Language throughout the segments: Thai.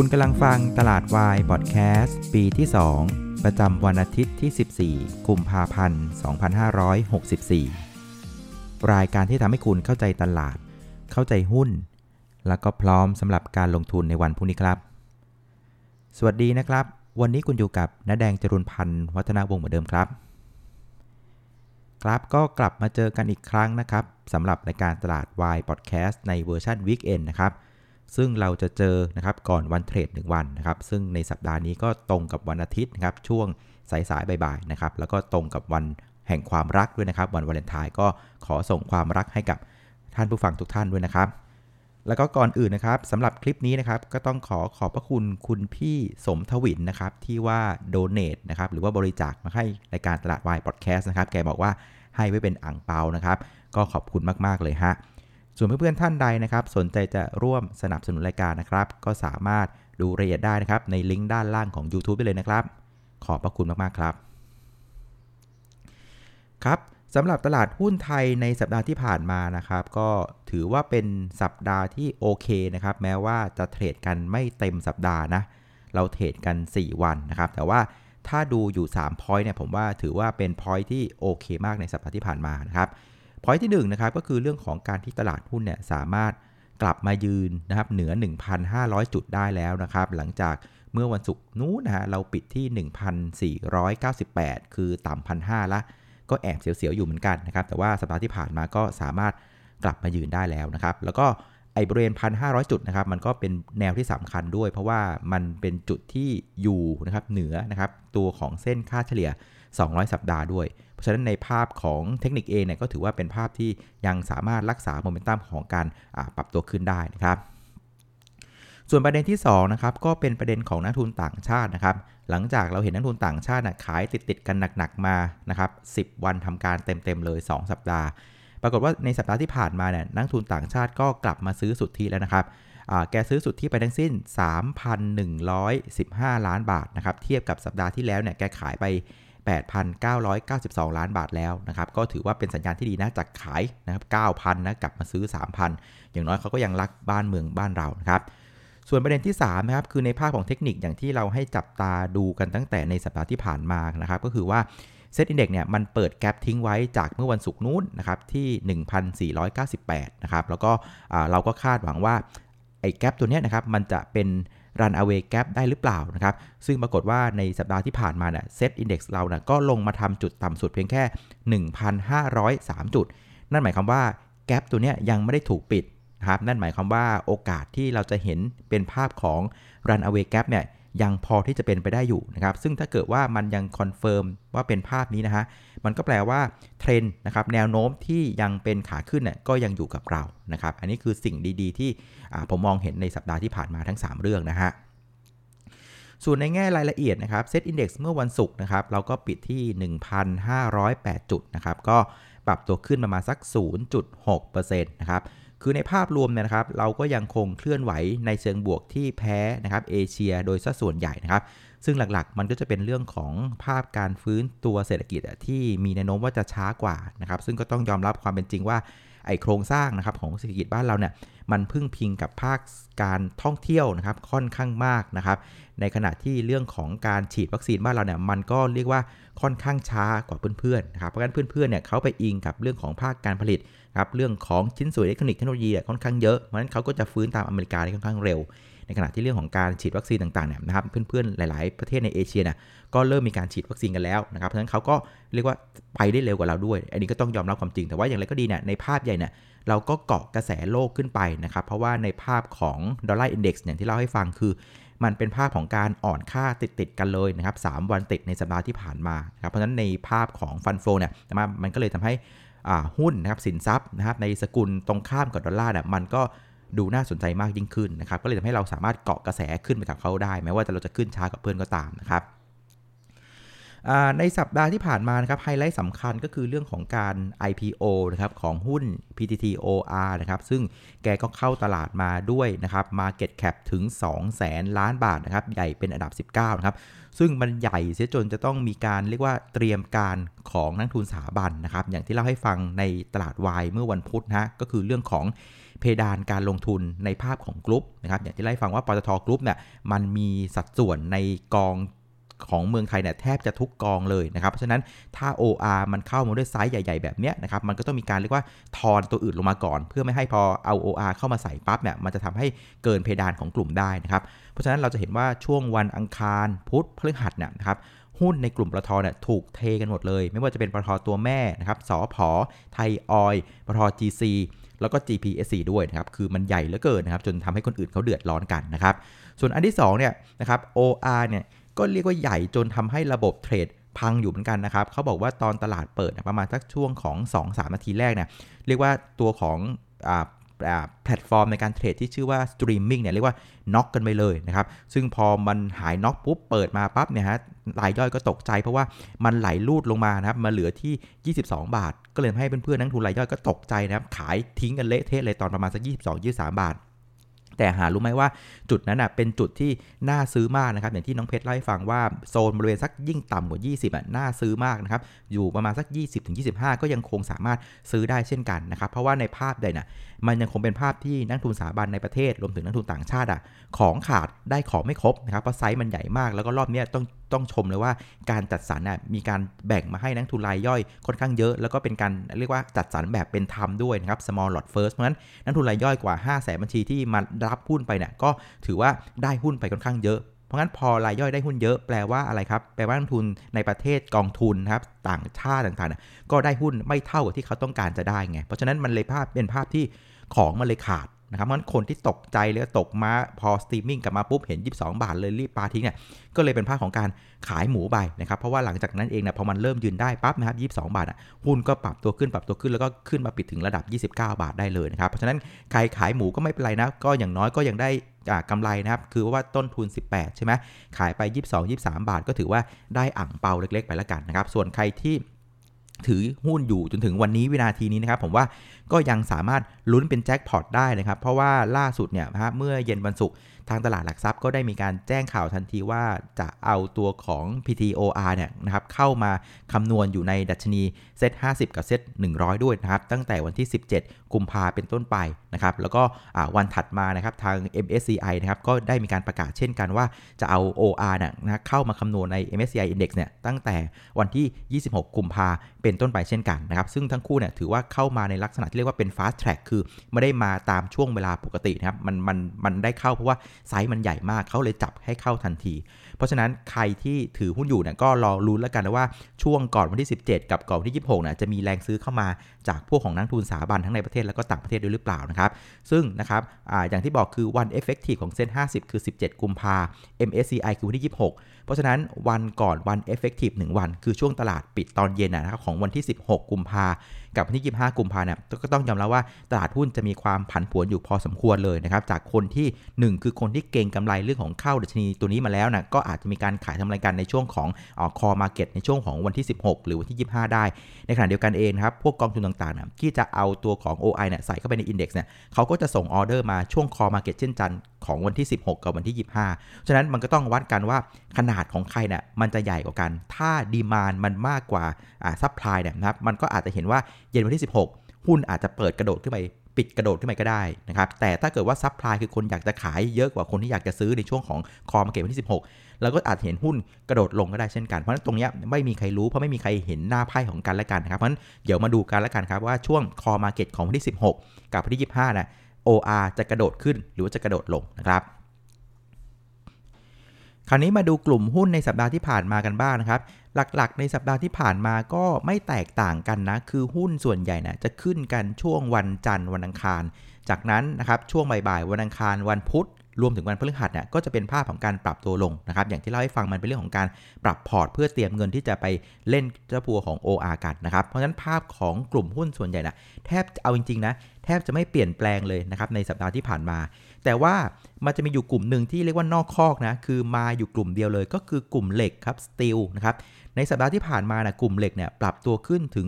คุณกำลังฟังตลาดวายพอดแคสต์ปีที่ 2 ประจำวันอาทิตย์ที่ 14 กุมภาพันธ์ 2564 รายการที่ทำให้คุณเข้าใจตลาด เข้าใจหุ้น แล้วก็พร้อมสำหรับการลงทุนในวันพรุ่งนี้ครับ สวัสดีนะครับ วันนี้คุณอยู่กับน้าแดงจรุนพันธ์วัฒนาวงศ์เหมือนเดิมครับ ครับก็กลับมาเจอกันอีกครั้งนะครับสำหรับรายการตลาดวายพอดแคสต์ในเวอร์ชัน weekend นะครับ ซึ่งเราจะเจอนะครับก่อนวันเทรด 1 วันนะครับซึ่งในสัปดาห์นี้ก็ตรงกับวันอาทิตย์นะครับช่วงสายๆบ่ายๆนะครับแล้วก็ตรงกับวันแห่งความรักด้วยนะครับ วันวาเลนไทน์ก็ขอส่งความรักให้กับท่านผู้ฟังทุกท่านด้วยนะครับแล้วก็ก่อนอื่นนะครับสำหรับคลิปนี้นะครับก็ต้องขอขอบพระคุณคุณพี่สมทวินนะครับที่ว่าโดเน a นะครับหรือว่าบริจาคมาให้รายการตลาดวายพอดแคสต์นะครับแกบอกว่าให้ไว้เป็นอ่างเปานะครับ ก็ขอบคุณมาก ๆ เลยฮะ ส่วนเพื่อนๆท่านใดนะครับ สนใจจะร่วมสนับสนุนรายการนะครับ ก็สามารถดูรายละเอียดได้นะครับ ในลิงก์ด้านล่างของ YouTube ไปเลยนะครับ ขอบพระคุณมากๆครับ ครับสำหรับตลาดหุ้นไทยในสัปดาห์ที่ผ่านมานะครับ ก็ถือว่าเป็นสัปดาห์ที่โอเคนะครับ แม้ว่าจะเทรดกันไม่เต็มสัปดาห์นะ เราเทรดกัน 4 วันนะครับ แต่ว่าถ้าดูอยู่3 point เนี่ยผมว่าถือว่าเป็น point ที่โอเคมากในสัปดาห์ที่ผ่านมานะครับ พอยที่1นนะครับก็คือเรื่องของการที่ตลาดหุ้นเนี่ยสามารถกลับมายืนนะครับเหนือ 1,500 จุดได้แล้วนะครับ หลังจากเมื่อวันศุกร์นู้นนะฮะเราปิดที่ 1,498 คือต่ำพันห้าละ ก็แอบเสียวๆอยู่เหมือนกันนะครับ แต่ว่าสัปดาห์ที่ผ่านมาก็สามารถกลับมายืนได้แล้วนะครับ แล้วก็ไอบริเวณ 1,500 จุดนะครับ มันก็เป็นแนวที่สำคัญด้วย เพราะว่ามันเป็นจุดที่อยู่นะครับเหนือนะครับตัวของเส้นค่าเฉลี่ย 200 สัปดาห์ด้วย เพราะฉะนั้นในภาพของเทคนิคเองเนี่ยก็ถือว่าเป็นภาพที่ยังสามารถรักษาโมเมนตัมของการปรับตัวขึ้นได้นะครับส่วนประเด็นที่2นะครับก็เป็นประเด็นของนักทุนต่างชาตินะครับหลังจากเราเห็นนักทุนต่างชาติขายติดติดกันหนักๆมานะครับ10 วันทำการเต็มๆเลย 2 สัปดาห์ ปรากฏว่าในสัปดาห์ที่ผ่านมาเนี่ยนักทุนต่างชาติก็กลับมาซื้อสุทธิแล้วนะครับแกซื้อสุทธิไปทั้งสิ้น 3,115 ล้านบาทนะครับเทียบกับสัปดาห์ที่แล้วเนี่ยแกขายไป 8,992 ล้านบาทแล้วนะครับก็ถือว่าเป็นสัญญาณที่ดีนะจากขายนะครับ9,000นะกลับมาซื้อ 3,000 อย่างน้อยเขาก็ยังรักบ้านเมืองบ้านเรานะครับส่วนประเด็นที่3นะครับคือในภาพของเทคนิคอย่างที่เราให้จับตาดูกันตั้งแต่ในสัปดาห์ที่ผ่านมานะครับก็คือว่าเซตอินเด็กเนี่ยมันเปิดแกลบทิ้งไว้จากเมื่อวันศุกร์นู้นนะครับที่ 1,498 นะครับแล้วก็เราก็คาดหวังว่าไอ้ gap ตัวนี้นะครับมันจะเป็น runaway gap ได้หรือเปล่านะครับ ซึ่งปรากฏว่าในสัปดาห์ที่ผ่านมาเนี่ยเซตอินดี x เราเนี่ยก็ลงมาทำจุดต่ำสุดเพียงแค่ 1,503 จุด นั่นหมายความว่า gap ตัวเนี้ยยังไม่ได้ถูกปิดนะครับนั่นหมายความว่าโอกาสที่เราจะเห็นเป็นภาพของ run away gap เนี่ย ยังพอที่จะเป็นไปได้อยู่นะครับ ซึ่งถ้าเกิดว่ามันยัง confirm ว่าเป็นภาพนี้นะฮะ มันก็แปลว่าเทรนด์นะครับแนวโน้มที่ยังเป็นขาขึ้นเนี่ยก็ยังอยู่กับเรานะครับ อันนี้คือสิ่งดีๆ ที่ผมมองเห็นในสัปดาห์ที่ผ่านมาทั้ง 3 เรื่องนะฮะส่วนในแง่รายละเอียดนะครับเซตอินดี x เมื่อวันศุกร์นะครับเราก็ปิดที่ 1,508 จุดนะครับ ก็ปรับตัวขึ้นประมาณสัก 0.6%นะครับ คือในภาพรวมเนี่ยนะครับ เราก็ยังคงเคลื่อนไหวในเชิงบวกที่แพ้นะครับเอเชียโดยสัดส่วนใหญ่นะครับ ซึ่งหลักๆ มันก็จะเป็นเรื่องของภาพการฟื้นตัวเศรษฐกิจที่มีแนวโน้มว่าจะช้ากว่านะครับ ซึ่งก็ต้องยอมรับความเป็นจริงว่า ไอโครงสร้างนะครับของเศรษฐกิจบ้านเราเนี่ยมันพึ่งพิงกับภาคการท่องเที่ยวนะครับค่อนข้างมากนะครับในขณะที่เรื่องของการฉีดวัคซีนบ้านเราเนี่ยมันก็เรียกว่าค่อนข้างช้ากว่าเพื่อนๆนะครับเพราะฉะนั้นเพื่อนๆเนี่ยเขาไปอิงกับเรื่องของภาคการผลิตครับเรื่องของชิ้นส่วนอิเล็กทรอนิกส์เทคโนโลยีค่อนข้างเยอะเพราะฉะนั้นเขาก็จะฟื้นตามอเมริกาได้ค่อนข้างเร็ว ในขณะที่เรื่องของการฉีดวัคซีนต่างๆเนี่ยนะครับเพื่อนๆหลาย ๆ ประเทศในเอเชียเนี่ย ก็เริ่มมีการฉีดวัคซีนกันแล้วนะครับเพราะฉะนั้นเขาก็เรียกว่าไปได้เร็วกว่าเราด้วย อันนี้ก็ต้องยอมรับความจริง แต่ว่าอย่างไรก็ดีเนี่ยในภาพใหญ่เนี่ยเราก็เกาะกระแสโลกขึ้นไปนะครับ เพราะว่าในภาพของดอลลาร์อินดี x อย่างที่เล่าให้ฟังคือ มันเป็นภาพของการอ่อนค่าติดๆกันเลยนะครับ4 วันติดในสัปดาห์ที่ผ่านมาครับเพราะฉะนั้นในภาพของ fund flow เนี่ยมันก็เลยทำให้หุ้นนะครับสินทรัพย์นะครับในสกุลตรงข้ามกับดอลลาร์เนี่ยมันก็ดูน่าสนใจมากยิ่งขึ้นนะครับ ก็เลยทำให้เราสามารถเกาะกระแสขึ้นไปกับเขาได้ แม้ว่าเราจะขึ้นช้ากับเพื่อนก็ตามนะครับ ในสัปดาห์ที่ผ่านมานะครับไฮไลท์สำคัญก็คือเรื่องของการ IPO นะครับของหุ้น PTT OR นะครับซึ่งแกก็เข้าตลาดมาด้วยนะครับ Market Cap ถึง2แสนล้านบาทนะครับใหญ่เป็นอันดับ 19 นะครับ ซึ่งมันใหญ่เสียจนจะต้องมีการเรียกว่าเตรียมการของนักทุนสถาบันนะครับ อย่างที่เล่าให้ฟังในตลาดวายเมื่อวันพุธนะก็คือเรื่องของเพดานการลงทุนในภาพของกลุ่มนะครับอย่างที่เล่าให้ฟังว่าปตทกลุ่มเนี่ยมันมีสัดส่วนในกอง ของเมืองไทยเนี่ยแทบจะทุกกองเลยนะครับ เพราะฉะนั้นถ้า OR มันเข้ามาด้วยไซส์ใหญ่ ๆ แบบเนี้ยนะครับ มันก็ต้องมีการเรียกว่าทอนตัวอื่นลงมาก่อน เพื่อไม่ให้พอเอา OR เข้ามาใส่ปั๊บเนี่ย มันจะทำให้เกินเพดานของกลุ่มได้นะครับ เพราะฉะนั้นเราจะเห็นว่าช่วงวันอังคาร พุธพฤหัสเนี่ยนะครับหุ้นในกลุ่มปตทเนี่ยถูกเทกันหมดเลย ไม่ว่าจะเป็นปตทตัวแม่นะครับสอพอไทยออยปตท GC แล้วก็ GPSC ด้วยนะครับ คือมันใหญ่เหลือเกินนะครับ จนทำให้คนอื่นเขาเดือดร้อนกันนะครับ ส่วนอันที่2เนี่ยนะครับ OR เนี่ย ก็เรียกว่าใหญ่จนทำให้ระบบเทรดพังอยู่เหมือนกันนะครับ เขาบอกว่าตอนตลาดเปิดประมาณสักช่วงของ 2-3 นาทีแรกเนี่ยเรียกว่าตัวของแพลตฟอร์มในการเทรดที่ชื่อว่าสตรีมมิ่งเนี่ยเรียกว่าน็อกกันไปเลยนะครับ ซึ่งพอมันหายน็อกปุ๊บเปิดมาปั๊บเนี่ยฮะรายย่อยก็ตกใจเพราะว่ามันไหลลูดลงมานะครับมาเหลือที่ 22 บาท ก็เลยให้เพื่อนๆนักทุนรายย่อยก็ตกใจนะครับขายทิ้งกันเละเทะเลยตอนประมาณสัก 22-23 บาท แต่หารู้ไหมว่าจุดนั้นอะเป็นจุดที่น่าซื้อมากนะครับ อย่างที่น้องเพชรเล่าให้ฟังว่าโซนบริเวณสักยิ่งต่ำกว่า 20อะน่าซื้อมากนะครับ อยู่ประมาณสัก 20-25 ก็ยังคงสามารถซื้อได้เช่นกันนะครับ เพราะว่าในภาพใดน่ะมันยังคงเป็นภาพที่นักทุนสถาบันในประเทศรวมถึงนักทุนต่างชาติอะของขาดได้ของไม่ครบนะครับเพราะไซส์มันใหญ่มากแล้วก็รอบนี้ต้องต้องชมเลยว่าการจัดสรรน่ะมีการแบ่งมาให้นักทุนรายย่อยค่อนข้างเยอะ แล้วก็เป็นการเรียกว่าจัดสรรแบบเป็นธรรมด้วยนะครับ small lot first เพราะฉะนั้นนักทุนรายย่อยกว่า5 0 0แสนบัญชีที่มารับหุ้นไปเนี่ยก็ถือว่าได้หุ้นไปค่อนข้างเยอะ เพราะงั้นพอรายย่อยได้หุ้นเยอะแปลว่าอะไรครับ แปลว่านักทุนในประเทศกองทุนครับต่างชาติต่างๆ ก็ได้หุ้นไม่เท่ากับที่เขาต้องการจะได้ไง เพราะฉะนั้นมันเลยภาพเป็นภาพที่ของมันเลยขาด นะครับเพราะคนที่ตกใจเลยตกมาพอสตรีมมิ่งกลับมาปุ๊บเห็น 22 บาทเลยรีบปาทิ้งเนี่ยก็เลยเป็นภาพของการขายหมูไปนะครับเพราะว่าหลังจากนั้นเองนะพอมันเริ่มยืนได้ปั๊บนะครับ22 บาทอะหุ้นก็ปรับตัวขึ้นปรับตัวขึ้นแล้วก็ขึ้นมาปิดถึงระดับ 29 บาทได้เลยนะครับเพราะฉะนั้นใครขายหมูก็ไม่เป็นไรนะก็อย่างน้อยก็ยังได้กำไรนะครับคือว่าต้นทุน 18 ใช่ไหมขายไป 22 23 บาท ก็ถือว่าได้อ่างเปาเล็ก ๆ ไปแล้วกันนะครับส่วนใครที่ ถือหุ้นอยู่จนถึงวันนี้วินาทีนี้นะครับ ผมว่าก็ยังสามารถลุ้นเป็นแจ็คพอตได้นะครับ เพราะว่าล่าสุดเนี่ยนะฮะเมื่อเย็นวันศุกร์ทางตลาดหลักทรัพย์ก็ได้มีการแจ้งข่าวทันทีว่าจะเอาตัวของ PTOR เนี่ยนะครับเข้ามาคำนวณอยู่ในดัชนีเซ็ต50 กับเซ็ต100 ด้วยนะครับ ตั้งแต่วันที่ 17กุมภาเป็นต้นไปนะครับแล้วก็วันถัดมานะครับทาง MSCI นะครับก็ได้มีการประกาศเช่นกันว่าจะเอา OR นี่ยนะเข้ามาคำนวณใน MSCI Index เนี่ยตั้งแต่วันที่ 26 กุมภาเป็นต้นไปเช่นกันนะครับซึ่งทั้งคู่เนี่ยถือว่าเข้ามาในลักษณะที่เรียกว่าเป็น fast track คือไม่ได้มาตามช่วงเวลาปกตินะครับมันมันมันได้เข้าเพราะว่าไซส์มันใหญ่มากเขาเลยจับให้เข้าทันที เพราะฉะนั้นใครที่ถือหุ้นอยู่เนี่ยก็รอรุ้นแล้วกันนะว่าช่วงก่อนวันที่ 17 กับก่อนวันที่ 26เนี่ยจะมีแรงซื้อเข้ามาจากพวกของนักทุนสถาบันทั้งในประเทศแล้วก็ต่างประเทศด้วยหรือเปล่านะครับ ซึ่งนะครับออย่างที่บอกคือวัน effective ของเซ็น50 คือ 17 กุมภา MSCI คือวันที่ 26 เพราะฉะนั้นวันก่อนวัน effective 1วันคือช่วงตลาดปิดตอนเย็นนะครับของวันที่ 16 กุมภากับวันที่ 25 กุมภาเนี่ยก็ต้องยอมรับว่าตลาดหุ้นจะมีความผันผวนอยู่พอสมควรเลยนะครับจากคนที่ 1 คือคนที่เก็งกำไรเรื่องของเข้าดัชนีตัวนี้มาแล้วนะก็อาจจะมีการขายทำรายการในช่วงของออ call market ในช่วงของวันที่ 16 หรือวันที่ 25 ได้ ในขณะเดียวกันเองครับพวกกองทุนต่างๆที่จะเอาตัวของ OR เนี่ยใส่เข้าไปใน index เนี่ยเขาก็จะส่งออเดอร์มาช่วง call market เช่นกันของวันที่ 16 กับวันที่ 25 ฉะนั้นมันก็ต้องวัดกันว่าขนาดของใครเนี่ยมันจะใหญ่กว่ากัน ถ้า demand มันมากกว่าอ่า supply เนี่ยนะครับมันก็อาจจะเห็นว่าเย็นวันที่ 16 หุ้นอาจจะเปิดกระโดดขึ้นไปปิดกระโดดขึ้นไปก็ได้นะครับแต่ถ้าเกิดว่า supply คือคนอยากจะขายเยอะกว่าคนที่อยากจะซื้อในช่วงของ call market วันที่ 16 แล้วก็อาจเห็นหุ้นกระโดดลงก็ได้เช่นกันเพราะฉะนั้นตรงนี้ไม่มีใครรู้เพราะไม่มีใครเห็นหน้าไพ่ของกันและกันนะครับเพราะฉะนั้นเดี๋ยวมาดูกันและกันครับว่าช่วง call market ของวันที่ 16 กับวันที่ 25นะ OR จะกระโดดขึ้นหรือว่าจะกระโดดลงนะครับ คราวนี้มาดูกลุ่มหุ้นในสัปดาห์ที่ผ่านมากันบ้างนะครับ หลักๆ ในสัปดาห์ที่ผ่านมาก็ไม่แตกต่างกันนะ คือหุ้นส่วนใหญ่นะจะขึ้นกันช่วงวันจันทร์วันอังคาร จากนั้นนะครับช่วงบ่ายๆวันอังคารวันพุธ รวมถึงวันพฤหัสเนี่ยก็จะเป็นภาพของการปรับตัวลงนะครับ อย่างที่เล่าให้ฟังมันเป็นเรื่องของการปรับพอร์ต เพื่อเตรียมเงินที่จะไปเล่นเจ้าพัวของ OR กันนะครับ เพราะฉะนั้นภาพของกลุ่มหุ้นส่วนใหญ่นะแทบเอาจริงๆนะแทบจะไม่เปลี่ยนแปลงเลยนะครับในสัปดาห์ที่ผ่านมา แต่ว่ามันจะมีอยู่กลุ่มหนึ่งที่เรียกว่านอกคอกนะคือมาอยู่กลุ่มเดียวเลย ก็คือกลุ่มเหล็กครับสตีลนะครับ ในสัปดาห์ที่ผ่านมานะกลุ่มเหล็กเนี่ยปรับตัวขึ้นถึง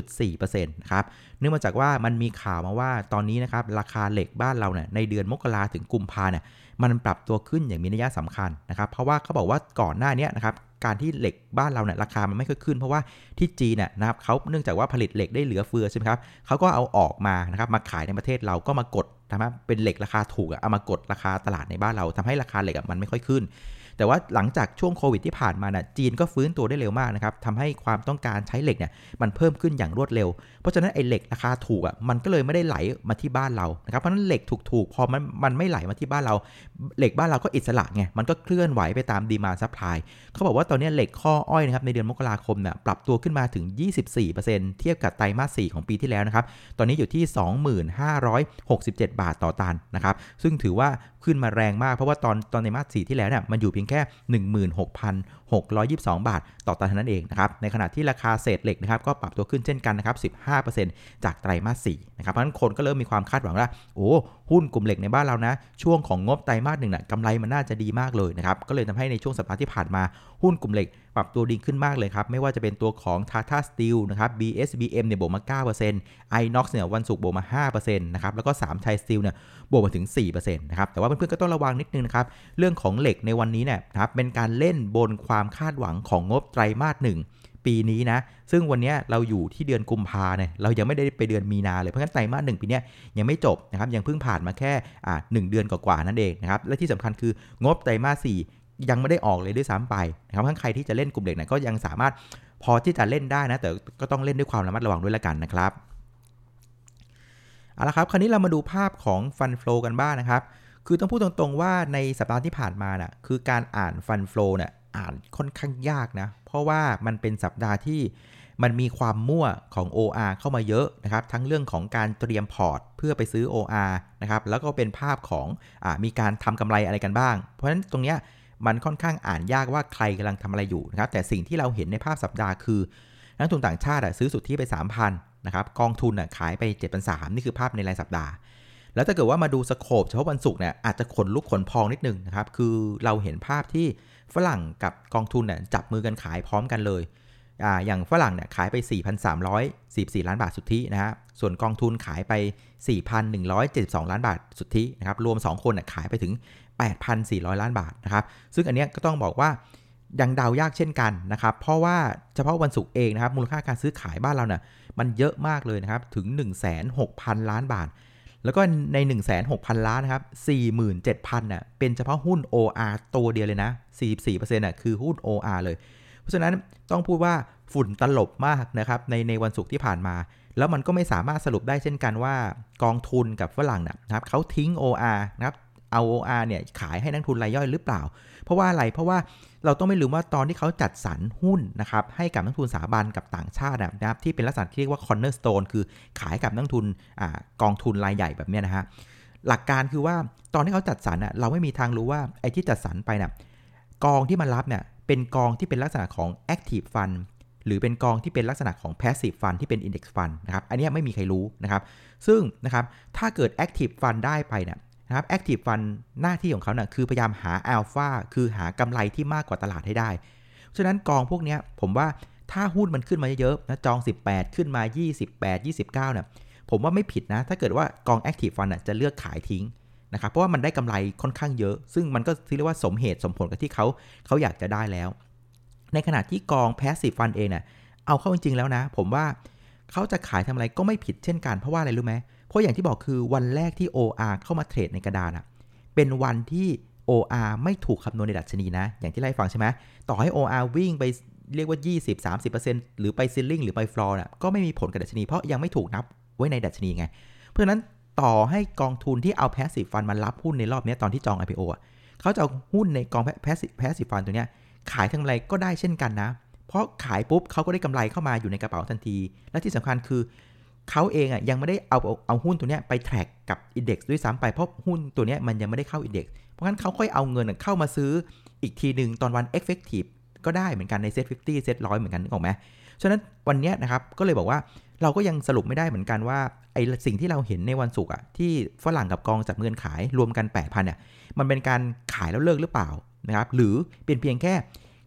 2.4%นะครับเนื่องมาจากว่ามันมีข่าวมาว่าตอนนี้นะครับราคาเหล็กบ้านเราเนี่ยในเดือนมกราถึงกุมภาเนี่ยมันปรับตัวขึ้นอย่างมีนัยสำคัญนะครับเพราะว่าเขาบอกว่าก่อนหน้านี้นะครับการที่เหล็กบ้านเราเนี่ยราคามันไม่ค่อยขึ้น เพราะว่าที่จีนเนี่ยนะครับเขาเนื่องจากว่าผลิตเหล็กได้เหลือเฟือใช่ไหมครับเขาก็เอาออกมานะครับมาขายในประเทศเราก็มากดนะเป็นเหล็กราคาถูกเอามากดราคาตลาดในบ้านเราทำให้ราคาเหล็กมันไม่ค่อยขึ้น แต่ว่าหลังจากช่วงโควิดที่ผ่านมานะ่ะจีนก็ฟื้นตัวได้เร็วมากนะครับทำให้ความต้องการใช้เหล็กเนี่ยมันเพิ่มขึ้นอย่างรวดเร็ว เพราะฉะนั้นไอ้เหล็กราคาถูกอะมันก็เลยไม่ได้ไหลมาที่บ้านเรานะครับเพราะฉะนั้นเหล็กถูกๆพอมันมันไม่ไหลมาที่บ้านเรา เหล็กบ้านเราก็อิสระไงมันก็เคลื่อนไหวไปตาม demand supplyเขาบอกว่าตอนนี้เหล็กข้ออ้อยนะครับในเดือนมกราคมเนี่ยปรับตัวขึ้นมาถึง 24%เทียบกับไตรมาส4ของปีที่แล้วนะครับตอนนี้อยู่ที่ 2567 บาทต่อตันนะครับซึ่งถือว่าขึ้นมาแรงมากเพราะว่าตอนตอนในมาสสี่ที่แล้วเนี่ยมันอยู่เพียงแค่ 16,622 บาท ต่อตันเท่านั้นเองนะครับ ในขณะที่ราคาเศษเหล็กนะครับก็ปรับตัวขึ้นเช่นกันนะครับ 15%จากไตรมาส4นะครับ เพราะฉะนั้นคนก็เริ่มมีความคาดหวังว่าโอ้หุ้นกลุ่มเหล็กในบ้านเรานะ ช่วงของงบไตรมาสหนึ่งนะ่ะกำไรมันน่าจะดีมากเลยนะครับ ก็เลยทำให้ในช่วงสัปดาห์ที่ผ่านมาหุ้นกลุ่มเหล็ก ปรับตัวดีขึ้นมากเลยครับ ไม่ว่าจะเป็นตัวของ Tata Steel นะครับ BSBM เนี่ยบวกมา 9% iNox เนี่ยวันศุกร์บวกมา 5%นะครับ แล้วก็3 Thai Steel เนี่ยบวกมาถึง 4%นะครับ แต่ว่าเพื่อนๆก็ต้องระวังนิดนึงนะครับ เรื่องของเหล็กในวันนี้เนี่ยครับเป็นการเล่นบนความคาดหวังของงบไตรมาสหนึ่งปีนี้นะ ซึ่งวันนี้เราอยู่ที่เดือนกุมภาเนี่ย เรายังไม่ได้ไปเดือนมีนาเลย เพราะงั้นไตรมาสหนึ่งปีนี้ยังไม่จบนะครับ ยังเพิ่งผ่านมาแค่อ่าหเดือนกว่าๆนั่นเองนะครับ และที่สำคัญคืองบไตรมาสสี่ ยังไม่ได้ออกเลยด้วยซ้ำไปนะครับทั้งใครที่จะเล่นกลุ่มเด็กเนี่ยก็ยังสามารถพอที่จะเล่นได้นะ แต่ก็ต้องเล่นด้วยความระมัดระวังด้วยละกันนะครับเอาละครับ คราวนี้เรามาดูภาพของฟันฟลูกันบ้างนนะครับ คือต้องพูดตรงๆว่าในสัปดาห์ที่ผ่านมาน่ะ คือการอ่านฟันฟลูเนี่ยอ่านค่อนข้างยากนะ เพราะว่ามันเป็นสัปดาห์ที่มันมีความมั่วของ OR เข้ามาเยอะนะครับ ทั้งเรื่องของการเตรียมพอร์ตเพื่อไปซื้อ OR นะครับ แล้วก็เป็นภาพของอมีการทำกำไรอะไรกันบ้าง เพราะฉะนั้นตรงเนี้ย มันค่อนข้างอ่านยากว่าใครกำลังทำอะไรอยู่นะครับ แต่สิ่งที่เราเห็นในภาพสัปดาห์คือ นักทุนต่างชาติซื้อสุทธิไป 3,000นะครับกองทุนขายไป7,300นี่คือภาพในรายสัปดาห์ แล้วถ้าเกิดว่ามาดูสโคปเฉพาะวันศุกร์เนี่ยอาจจะขนลุกขนพองนิดนึงนะครับคือเราเห็นภาพที่ฝรั่งกับกองทุนเนี่ยจับมือกันขายพร้อมกันเลยออย่างฝรั่งเนี่ยขายไป 4,344 ล้านบาทสุทธินะฮะส่วนกองทุนขายไป 4,172 ล้านบาทสุทธินะครับรวม 2 คนน่ยขายไปถึง 8,400 ล้านบาทนะครับ ซึ่งอันนี้ก็ต้องบอกว่ายังเดายากเช่นกันนะครับ เพราะว่าเฉพาะวันศุกร์เองนะครับ มูลค่าการซื้อขายบ้านเราเนี่ยมันเยอะมากเลยนะครับ ถึง 16,000 ล้านบาท แล้วก็ใน 16,000 ล้านนะครับ 47,000น่ะเป็นเฉพาะหุ้น OR ตัวเดียวเลยนะ 44%น่ะคือหุ้น OR เลย เพราะฉะนั้นต้องพูดว่าฝุ่นตลบมากนะครับในในวันศุกร์ที่ผ่านมา แล้วมันก็ไม่สามารถสรุปได้เช่นกันว่ากองทุนกับฝรั่งนะครับเขาทิ้ง OR นะครับ เอา OR เนี่ยขายให้นักทุนรายย่อยหรือเปล่า เพราะว่าอะไรเพราะว่าเราต้องไม่ลืมว่าตอนที่เขาจัดสรรหุ้นนะครับให้กับนักทุนสถาบันกับต่างชาตินะครับที่เป็นลักษณะที่เรียกว่า cornerstone คือขายกับนักทุนอกองทุนรายใหญ่แบบนี้นะฮะหลักการคือว่าตอนที่เขาจัดสรรเราไม่มีทางรู้ว่าไอ้ที่จัดสรรไปเนี่ยกองที่มันรับเนี่ยเป็นกองที่เป็นลักษณะของ active fund หรือเป็นกองที่เป็นลักษณะของ passive fund ที่เป็น index fund นะครับ อันนี้ไม่มีใครรู้นะครับ ซึ่งนะครับ ถ้าเกิด active fund ได้ไปเนี่ย นะครับ Active Fund หน้าที่ของเขาเนะ่ยคือพยายามหาอัลฟาคือหากำไรที่มากกว่าตลาดให้ได้ ฉะนั้นกองพวกนี้ผมว่าถ้าหุ้นมันขึ้นมาเยอะๆนะจอง 18 ขึ้นมา 28 29เนี่ยผมว่าไม่ผิดนะ ถ้าเกิดว่ากอง Active Fund จะเลือกขายทิ้งนะครับ เพราะว่ามันได้กำไรค่อนข้างเยอะ ซึ่งมันก็เรียกว่าสมเหตุสมผลกับที่เขาเขาอยากจะได้แล้ว ในขณะที่กอง Passive Fund เองเนี่ยเอาเข้าจริงๆแล้วนะ ผมว่าเขาจะขายทำอะไรก็ไม่ผิดเช่นกันเพราะว่าอะไรรู้ไหมเพราะอย่างที่บอกคือวันแรกที่ OR เข้ามาเทรดในกระดานอะเป็นวันที่ OR ไม่ถูกคำนวณในดัชนีนะ อย่างที่ไล่ฟังใช่ไหมต่อให้ OR วิ่งไปเรียกว่า 20-30%หรือไป ceiling หรือไปฟลอร์น่ะก็ไม่มีผลกับดัชนีเพราะยังไม่ถูกนับไว้ในดัชนีไง เพราะฉะนั้นต่อให้กองทุนที่เอา passive fund มารับหุ้นในรอบนี้ตอนที่จอง IPO อะเขาจะเอาหุ้นในกอง passive fund ตัวเนี้ยขายทำกำไรก็ได้เช่นกันนะ เพราะขายปุ๊บเขาก็ได้กำไรเข้ามาอยู่ในกระเป๋าทันที และที่สำคัญคือ เขาเองอะยังไม่ได้เอาเอาหุ้นตัวนี้ไป track กับ index ด้วยซ้ำไปเพราะหุ้นตัวนี้มันยังไม่ได้เข้า index เพราะงั้นเขาค่อยเอาเงินเข้ามาซื้ออีกทีหนึ่งตอนวัน effective ก็ได้เหมือนกันใน SET fifty SET ร้อยเหมือนกันนึกออกไหมฉะนั้นวันนี้นะครับก็เลยบอกว่าเราก็ยังสรุปไม่ได้เหมือนกันว่าไอสิ่งที่เราเห็นในวันศุกร์อะที่ฝรั่งกับกองจับเงินขายรวมกัน 8 0 0พันเนี่ยมันเป็นการขายแล้วเลิกหรือเปล่านะครับหรือเป็นเพียงแค่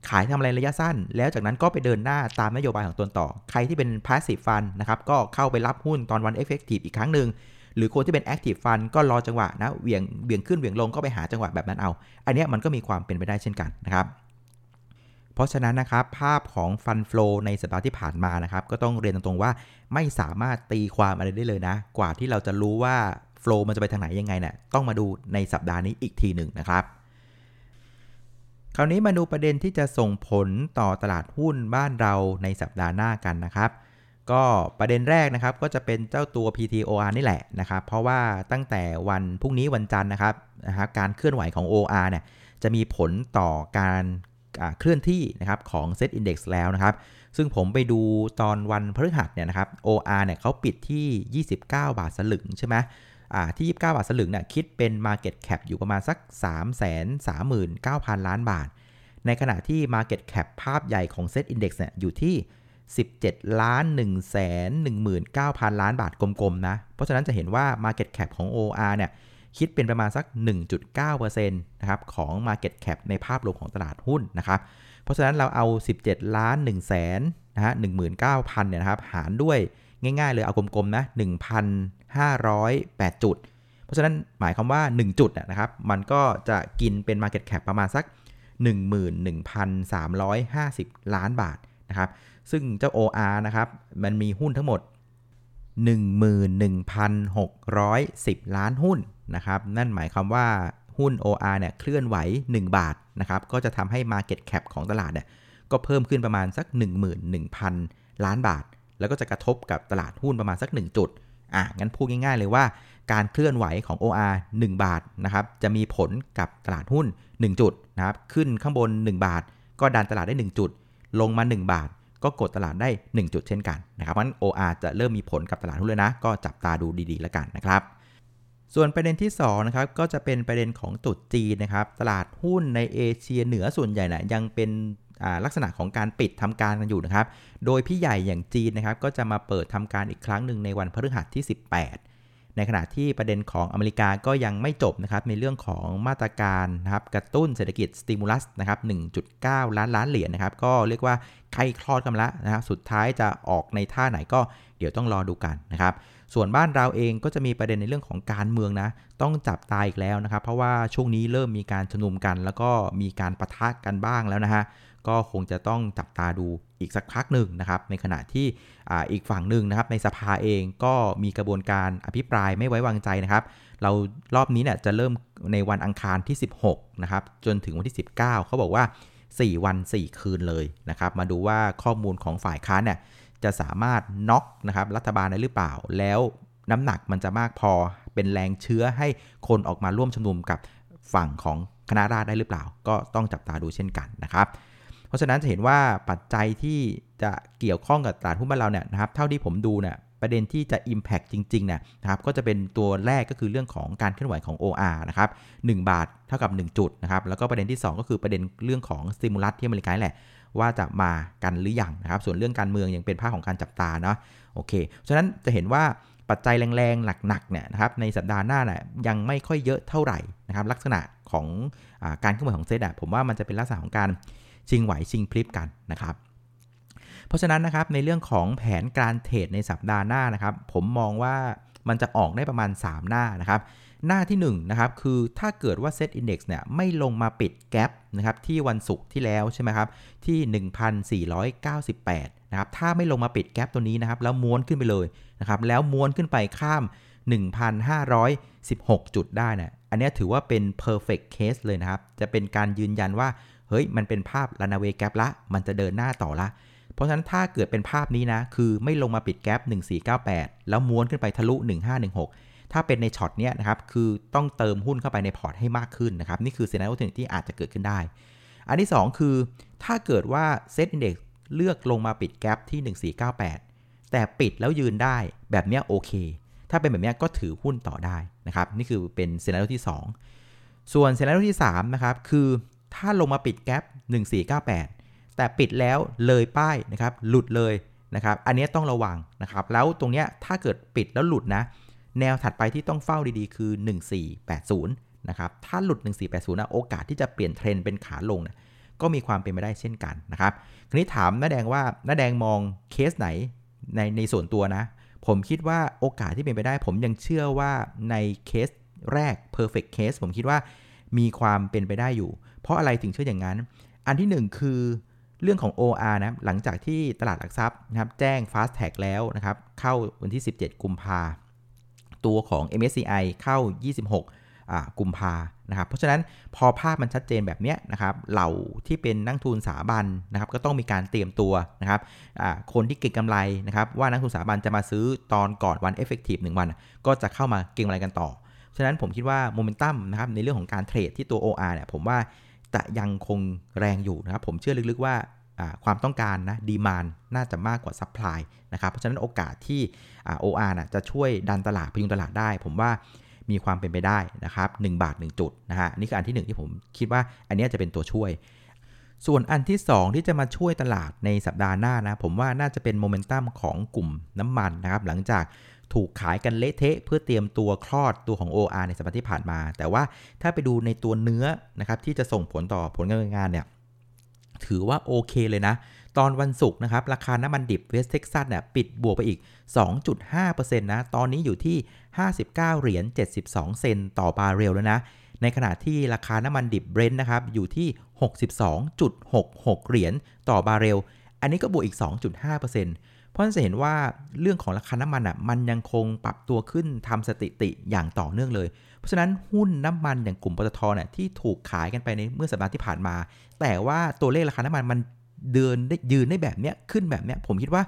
ขายทำกำไรระยะสั้น แล้วจากนั้นก็ไปเดินหน้าตามนโยบายของตนต่อ ใครที่เป็น passive fund นะครับก็เข้าไปรับหุ้นตอนวัน effective อีกครั้งหนึ่งหรือคนที่เป็น active fund ก็รอจังหวะนะเหวี่ยงเหวี่ยงขึ้นเหวี่ยงลงก็ไปหาจังหวะแบบนั้นเอา อันนี้มันก็มีความเป็นไปได้เช่นกันนะครับเพราะฉะนั้นนะครับภาพของฟันฟลอในสัปดาห์ที่ผ่านมานะครับก็ต้องเรียนตรงๆว่าไม่สามารถตีความอะไรได้เลยนะ กว่าที่เราจะรู้ว่าโฟล์มันจะไปทางไหนยังไงเนะี่ยต้องมาดูในสัปดาห์นี้อีกทีหนึ่งนะครับ ราวนี้มาดูประเด็นที่จะส่งผลต่อตลาดหุ้นบ้านเราในสัปดาห์หน้ากันนะครับ ก็ประเด็นแรกนะครับก็จะเป็นเจ้าตัว PTOR นี่แหละนะครับ เพราะว่าตั้งแต่วันพรุ่งนี้วันจันทร์นะครับนะครับการเคลื่อนไหวของ OR เนี่ยจะมีผลต่อการเคลื่อนที่นะครับของ Set Index แล้วนะครับ ซึ่งผมไปดูตอนวันพฤหัสเนี่ยนะครับ OR เนี่ยเขาปิดที่ 29 บาทสลึงใช่ไหม ที่ 29 บาทสลึงเนี่ยคิดเป็น Market Cap อยู่ประมาณสัก 3 3 9 0 0 0 ล้านบาท ในขณะที่ Market Cap ภาพใหญ่ของ Set Index เนี่ยอยู่ที่ 17 ล้าน1แสน19,000 ล้านบาทกลมๆนะ เพราะฉะนั้นจะเห็นว่า Market Cap ของ OR เนี่ยคิดเป็นประมาณสัก 1.9%นะครับของ Market Cap ในภาพรวมของตลาดหุ้นนะครับ เพราะฉะนั้นเราเอา 17 ล้าน1แสนนะฮะ19,000เนี่ยนะครับหารด้วย ง่ายๆเลยเอากลมๆนะ1,508 จุด เพราะฉะนั้นหมายความว่า 1 จุดนะครับ มันก็จะกินเป็น Market Cap ประมาณสัก 11,350 ล้านบาทนะครับ ซึ่งเจ้า OR นะครับ มันมีหุ้นทั้งหมด 11,610 ล้านหุ้นนะครับ นั่นหมายความว่าหุ้น OR เนี่ยเคลื่อนไหว 1 บาทนะครับ ก็จะทำให้ Market Cap ของตลาดเนี่ยก็เพิ่มขึ้นประมาณสัก 11,000 ล้านบาท แล้วก็จะกระทบกับตลาดหุ้นประมาณสัก 1 จุด อะ งั้นพูดง่าย ๆ เลยว่าการเคลื่อนไหวของ OR 1 บาทนะครับ จะมีผลกับตลาดหุ้น 1 จุดนะครับ ขึ้นข้างบน 1 บาท ก็ดันตลาดได้ 1 จุด ลงมา 1 บาท ก็กดตลาดได้ 1 จุดเช่นกันนะครับเพราะฉะนั้น OR จะเริ่มมีผลกับตลาดหุ้นเลยนะ ก็จับตาดูดีๆ แล้วกันนะครับส่วนประเด็นที่2นะครับก็จะเป็นประเด็นของตุดจีนนะครับ ตลาดหุ้นในเอเชียเหนือส่วนใหญ่นะยังเป็น ลักษณะของการปิดทำการกันอยู่นะครับ โดยพี่ใหญ่อย่างจีนนะครับก็จะมาเปิดทำการอีกครั้งหนึ่งในวันพฤหัสที่ 18 ในขณะที่ประเด็นของอเมริกาก็ยังไม่จบนะครับในเรื่องของมาตรการนะครับกระตุ้นเศรษฐกิจสติมูลัสนะครับ1.9 ล้านล้านเหรียญนะครับก็เรียกว่าใกล้คลอดกันละนะครับสุดท้ายจะออกในท่าไหนก็เดี๋ยวต้องรอดูกันนะครับส่วนบ้านเราเองก็จะมีประเด็นในเรื่องของการเมืองนะ ต้องจับตาอีกแล้วนะครับ เพราะว่าช่วงนี้เริ่มมีการชุมนุมกัน แล้วก็มีการประทะกันบ้างแล้วนะฮะ ก็คงจะต้องจับตาดูอีกสักพักหนึ่งนะครับ ในขณะที่ออีกฝั่งหนึ่งนะครับ ในสภาเองก็มีกระบวนการอภิปรายไม่ไว้วางใจนะครับ เรารอบนี้เนี่ยจะเริ่มในวันอังคารที่ 16 นะครับ จนถึงวันที่ 19 เขาบอกว่า 4 วัน 4 คืนเลยนะครับ มาดูว่าข้อมูลของฝ่ายค้านเนี่ยจะสามารถน็อกนะครับรัฐบาลได้หรือเปล่า แล้วน้ำหนักมันจะมากพอเป็นแรงเชื้อให้คนออกมาร่วมชุมนุมกับฝั่งของคณะราษฎรได้หรือเปล่า ก็ต้องจับตาดูเช่นกันนะครับ เพราะฉะนั้นจะเห็นว่าปัจจัยที่จะเกี่ยวข้องกับตลาดหุ้นบ้านเราเนี่ยนะครับเท่าที่ผมดูเนี่ยประเด็นที่จะ Impact จริงๆเนี่ยนะครับก็จะเป็นตัวแรกก็คือเรื่องของการเคลื่อนไหวของ OR นะครับ1บาทเท่ากับ 1 จุดนะครับแล้วก็ประเด็นที่ 2 ก็คือประเด็นเรื่องของสติมูลัสที่อเมริกาแหละ ว่าจะมากันหรืออยังนะครับส่วนเรื่องการเมืองยังเป็นภาคของการจับตาเนาะโอเคฉะนั้นจะเห็นว่าปัจจัยแรงๆ หนักๆเนี่ยนะครับในสัปดาห์หน้าเนี่ยยังไม่ค่อยเยอะเท่าไหร่นะครับลักษณะของอการขึ้นไหวของเซตอะผมว่ามันจะเป็นลักษณะของการ ชิงไหวชิงพลิบกันนะครับ เพราะฉะนั้นนะครับในเรื่องของแผนการเทรดในสัปดาห์หน้านะครับ ผมมองว่ามันจะออกได้ประมาณ 3 หน้านะครับหน้าที่1นะครับคือถ้าเกิดว่า Set Index เนี่ยไม่ลงมาปิดแกลบนะครับที่วันศุกร์ที่แล้วใช่ไหมครับที่ 1,498นะครับถ้าไม่ลงมาปิดแกลบตัวนี้นะครับแล้วม้วนขึ้นไปเลยนะครับแล้วม้วนขึ้นไปข้าม 1,516 จุดได้นะอันนี้ถือว่าเป็น perfect case เลยนะครับ จะเป็นการยืนยันว่า เฮ้ยมันเป็นภาพ runaway gap ละ มันจะเดินหน้าต่อละ เพราะฉะนั้นถ้าเกิดเป็นภาพนี้นะ คือไม่ลงมาปิด gap 1498 แล้วม้วนขึ้นไปทะลุ 1516 ถ้าเป็นในช็อตเนี้ยนะครับ คือต้องเติมหุ้นเข้าไปในพอร์ตให้มากขึ้นนะครับ นี่คือ scenario ที่อาจจะเกิดขึ้นได้ อันที่ 2 คือ ถ้าเกิดว่าเซ็ตอินเดี x เลือกลงมาปิด gap ที่ 1498 แต่ปิดแล้วยืนได้แบบเนี้ยโอเค ถ้าเป็นแบบเนี้ยก็ถือหุ้นต่อได้นะครับ นี่คือเป็น scenario ที่ 2 ส่วนเซนารโอที่3นะครับคือ ถ้าลงมาปิดแกลบ1498 แต่ปิดแล้วเลยป้ายนะครับ หลุดเลยนะครับ อันนี้ต้องระวังนะครับ แล้วตรงนี้ถ้าเกิดปิดแล้วหลุดนะ แนวถัดไปที่ต้องเฝ้าดีๆ คือ 1480 นะครับ ถ้าหลุด 1480นะโอกาสที่จะเปลี่ยนเทรนเป็นขาลงนะก็มีความเป็นไปได้เช่นกันนะครับ คราวนี้ถามน้าแดงว่าน้าแดงมองเคสไหนในในส่วนตัวนะ ผมคิดว่าโอกาสที่เป็นไปได้ ผมยังเชื่อว่าในเคสแรก perfect case ผมคิดว่า มีความเป็นไปได้อยู่ เพราะอะไรถึงเชื่ออย่างนั้น อันที่ 1 คือเรื่องของ OR นะหลังจากที่ตลาดหลักทรัพย์นะครับแจ้ง Fast Tag แล้วนะครับ เข้าวันที่ 17 กุมภาตัวของ MSCI เข้า 26 กุมภานะครับ เพราะฉะนั้นพอภาพมันชัดเจนแบบนี้นะครับ เหล่าที่เป็นนักทุนสถาบันนะครับ ก็ต้องมีการเตรียมตัวนะครับคนที่เก็งกำไรนะครับ ว่านักลงทุนสถาบันจะมาซื้อตอนก่อนวัน effective หนึ่งวัน ก็จะเข้ามาเก็งกำไรกันต่อ ฉะนั้นผมคิดว่าโมเมนตัมนะครับในเรื่องของการเทรดที่ตัว OR เนี่ยผมว่าจะยังคงแรงอยู่นะครับ ผมเชื่อลึกๆว่าความต้องการนะ demand น่าจะมากกว่า supply นะครับเพราะฉะนั้นโอกาสที่ OR นะจะช่วยดันตลาดพยุงตลาดได้ ผมว่ามีความเป็นไปได้นะครับ1บาท 1 จุดนะฮะนี่คืออันที่ 1 ที่ผมคิดว่าอันนี้จะเป็นตัวช่วย ส่วนอันที่ 2 ที่จะมาช่วยตลาดในสัปดาห์หน้านะผมว่าน่าจะเป็นโมเมนตัมของกลุ่มน้ำมันนะครับหลังจาก ถูกขายกันเละเทะเพื่อเตรียมตัวคลอดตัวของ OR ในสัปดาห์ที่ผ่านมา แต่ว่าถ้าไปดูในตัวเนื้อนะครับที่จะส่งผลต่อผลการดำเนินงานเนี่ยถือว่าโอเคเลยนะ ตอนวันศุกร์นะครับ ราคาน้ำมันดิบเวสเท็กซัสเนี่ยปิดบวกไปอีก 2.5%นะ ตอนนี้อยู่ที่ 59 เหรียญ 72 เซนต์ต่อบาร์เรลแล้วนะ ในขณะที่ราคาน้ำมันดิบเบรนท์นะครับ อยู่ที่ 62.66 เหรียญต่อบาร์เรล อันนี้ก็บวกอีก 2.5%เเพราะฉะนั้นจะเห็นว่าเรื่องของราคาน้ำมันอะมันยังคงปรับตัวขึ้นทำสถิติอย่างต่อเนื่องเลย เพราะฉะนั้นหุ้นน้ำมันอย่างกลุ่มปตทเนี่ยที่ถูกขายกันไปในเมื่อสัปดาห์ที่ผ่านมา แต่ว่าตัวเลขราคาน้ำมันมันเดินได้ยืนได้แบบเนี้ยขึ้นแบบเนี้ยผมคิดว่า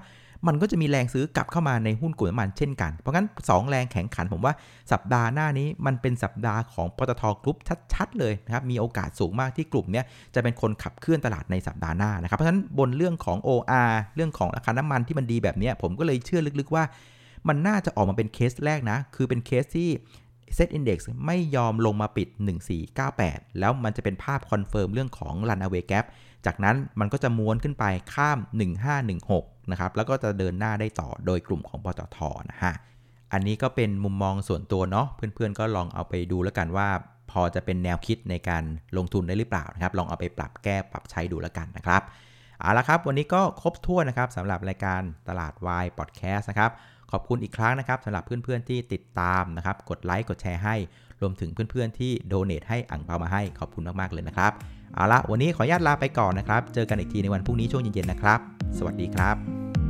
มันก็จะมีแรงซื้อกลับเข้ามาในหุ้นกลุ่มน้ำมันเช่นกัน เพราะงั้น 2 แรงแข็งขันผมว่าสัปดาห์หน้านี้มันเป็นสัปดาห์ของปตทกรุ๊ปชัดๆเลยนะครับ มีโอกาสสูงมากที่กลุ่มนี้จะเป็นคนขับเคลื่อนตลาดในสัปดาห์หน้านะครับ เพราะฉะนั้นบนเรื่องของ OR เรื่องของราคาน้ำมันที่มันดีแบบนี้ผมก็เลยเชื่อลึกๆว่า มันน่าจะออกมาเป็นเคสแรกนะ คือเป็นเคสที่ SET Index ไม่ยอมลงมาปิด 1498 แล้วมันจะเป็นภาพ confirm เรื่องของ Runaway Gap จากนั้นมันก็จะม้วนขึ้นไปข้าม 1516 นะครับ แล้วก็จะเดินหน้าได้ต่อโดยกลุ่มของปตทนะฮะ อันนี้ก็เป็นมุมมองส่วนตัวเนาะ เพื่อนๆ ก็ลองเอาไปดูแล้วกันว่า พอจะเป็นแนวคิดในการลงทุนได้หรือเปล่านะครับ ลองเอาไปปรับแก้ปรับใช้ดูแล้วกันนะครับเอาละครับ วันนี้ก็ครบถ้วนนะครับสำหรับรายการตลาดวายพอดแคสต์นะครับ ขอบคุณอีกครั้งนะครับสำหรับเพื่อนๆที่ติดตามนะครับ กดไลค์กดแชร์ให้ รวมถึงเพื่อนๆที่โดเนทให้อ่างเปามาให้ขอบคุณมากๆเลยนะครับ เอาละวันนี้ขออนุญาตลาไปก่อนนะครับ เจอกันอีกทีในวันพรุ่งนี้ช่วงเย็นๆนะครับ สวัสดีครับ